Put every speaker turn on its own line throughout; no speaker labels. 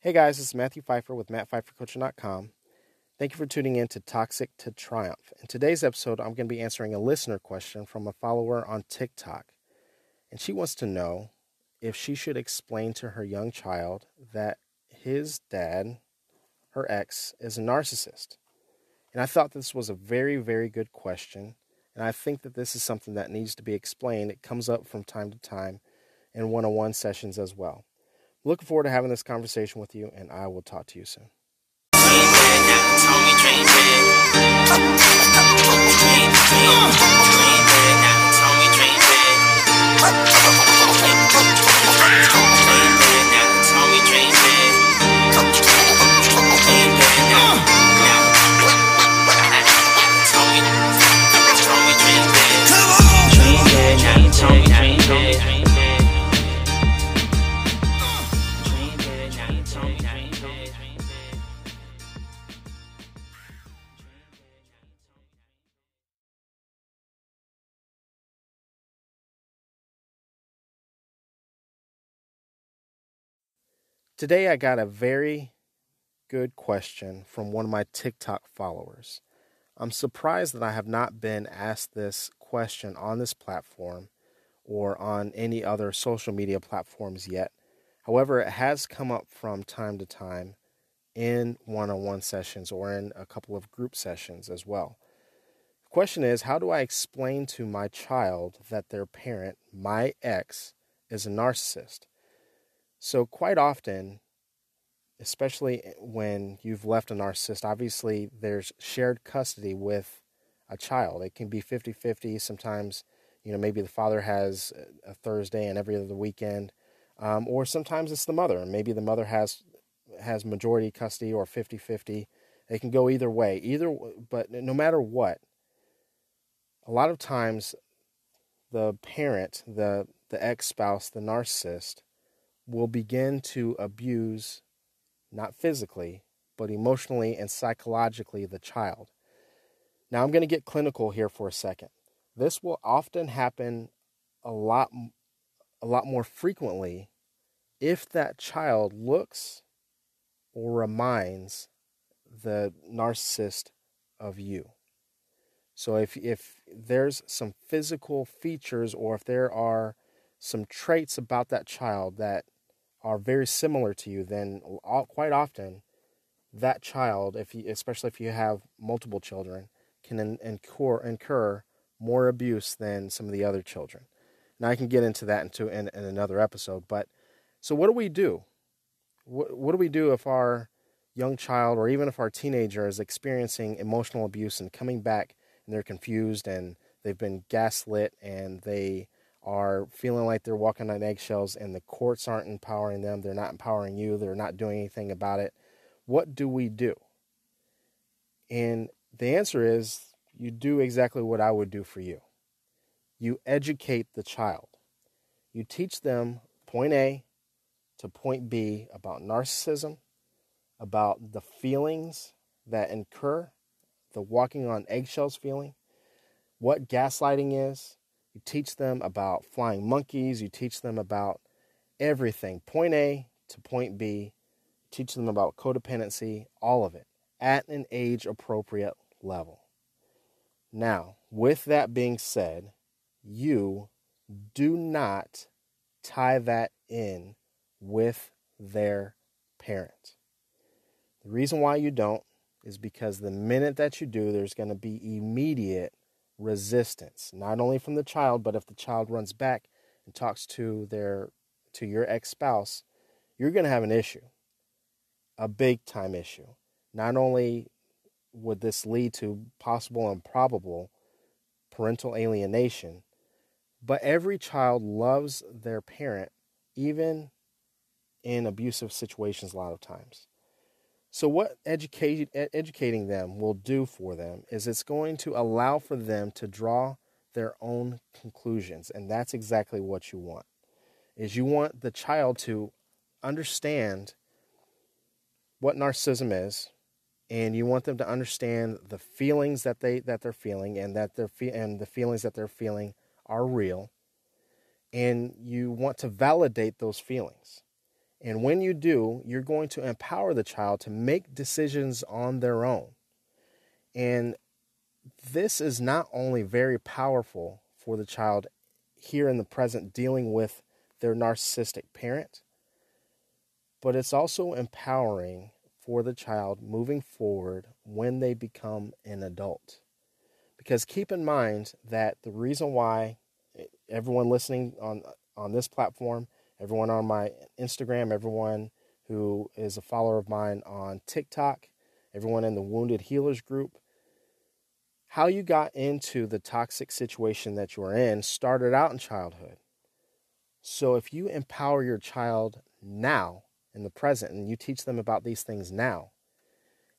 Hey guys, this is Matthew Pfeiffer with MattPfeifferCoaching.com. Thank you for tuning in to Toxic to Triumph. In today's episode, I'm going to be answering a listener question from a follower on TikTok. And she wants to know if she should explain to her young child that his dad, her ex, is a narcissist. And I thought this was a very, very good question. And I think that this is something that needs to be explained. It comes up from time to time in one on one sessions as well. Looking forward to having this conversation with you, and I will talk to you soon. Today, I got a very good question from one of my TikTok followers. I'm surprised that I have not been asked this question on this platform or on any other social media platforms yet. However, it has come up from time to time in one on one sessions or in a couple of group sessions as well. The question is How do I explain to my child that their parent, my ex, is a narcissist? So, quite often, especially when you've left a narcissist, obviously there's shared custody with a child. It can be 50 50. Sometimes, you know, maybe the father has a Thursday and every other weekend, um, or sometimes it's the mother. Maybe the mother has has majority custody or 50 50. It can go either way. Either, but no matter what, a lot of times the parent, the the ex spouse, the narcissist, will begin to abuse, not physically, but emotionally and psychologically, the child. Now, I'm going to get clinical here for a second. This will often happen a lot, a lot more frequently if that child looks or reminds the narcissist of you. So if if there's some physical features or if there are some traits about that child that are very similar to you, then quite often that child, if you, especially if you have multiple children, can incur, incur more abuse than some of the other children. Now I can get into that into in, in another episode, but so what do we do? What, what do we do if our young child or even if our teenager is experiencing emotional abuse and coming back and they're confused and they've been gaslit and they are feeling like they're walking on eggshells and the courts aren't empowering them, they're not empowering you, they're not doing anything about it. What do we do? And the answer is you do exactly what I would do for you. You educate the child. You teach them point A to point B about narcissism, about the feelings that incur, the walking on eggshells feeling, what gaslighting is, you teach them about flying monkeys. You teach them about everything, point A to point B. Teach them about codependency, all of it, at an age appropriate level. Now, with that being said, you do not tie that in with their parent. The reason why you don't is because the minute that you do, there's going to be immediate resistance, not only from the child, but if the child runs back and talks to their to your ex-spouse, you're going to have an issue. A big time issue. Not only would this lead to possible and probable parental alienation, but every child loves their parent even in abusive situations a lot of times. So, what educate, educating them will do for them is it's going to allow for them to draw their own conclusions. And that's exactly what you want. Is you want the child to understand what narcissism is, and you want them to understand the feelings that they that they're feeling, and that they're fe- and the feelings that they're feeling are real, and you want to validate those feelings. And when you do, you're going to empower the child to make decisions on their own. And this is not only very powerful for the child here in the present dealing with their narcissistic parent, but it's also empowering for the child moving forward when they become an adult. Because keep in mind that the reason why eh, everyone listening on on this platform, everyone on my Instagram, everyone who is a follower of mine on TikTok, everyone in the Wounded Healers group, how you got into the toxic situation that you are in started out in childhood. So if you empower your child now in the present and you teach them about these things now,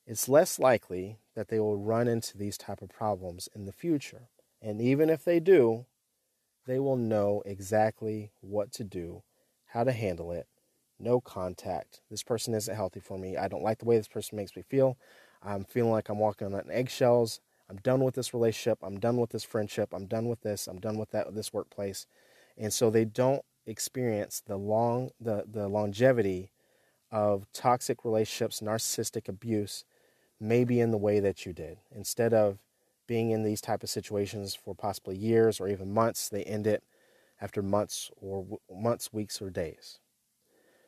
it's less likely that they will run into these type of problems in the future. And even if they do, they will know exactly what to do, how to handle it. No contact. This person isn't healthy for me. I don't like the way this person makes me feel. I'm feeling like I'm walking on eggshells. I'm done with this relationship. I'm done with this friendship. I'm done with this. I'm done with that this workplace. And so they don't experience the long the, the longevity of toxic relationships, narcissistic abuse, maybe in the way that you did. Instead of being in these type of situations for possibly years or even months, they end it after months or months, weeks, or days.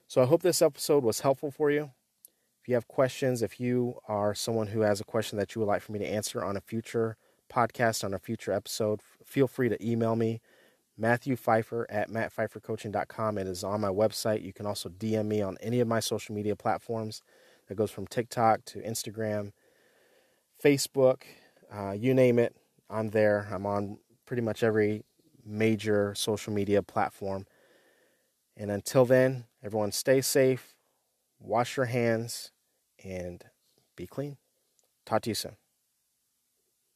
So I hope this episode was helpful for you. If you have questions, if you are someone who has a question that you would like for me to answer on a future podcast, on a future episode, feel free to email me, Matthew Pfeiffer at mattpfeiffercoaching.com. It is on my website. You can also DM me on any of my social media platforms. That goes from TikTok to Instagram, Facebook, uh, you name it. I'm there. I'm on pretty much every major social media platform. And until then, everyone stay safe, wash your hands, and be clean. Talk to you soon.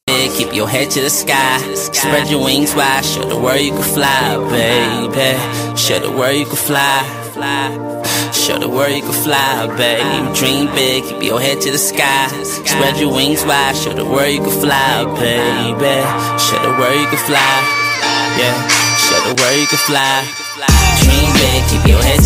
Keep your head to the sky. Spread your wings wide. Show the world you can fly, baby. Show the world you can fly. Show the world you can fly. Dream big. Keep your head to the sky. Spread your wings wide. Show the world you can fly, baby. Show the world you can fly. Yeah. Show the world you can fly. Dream big. Keep your head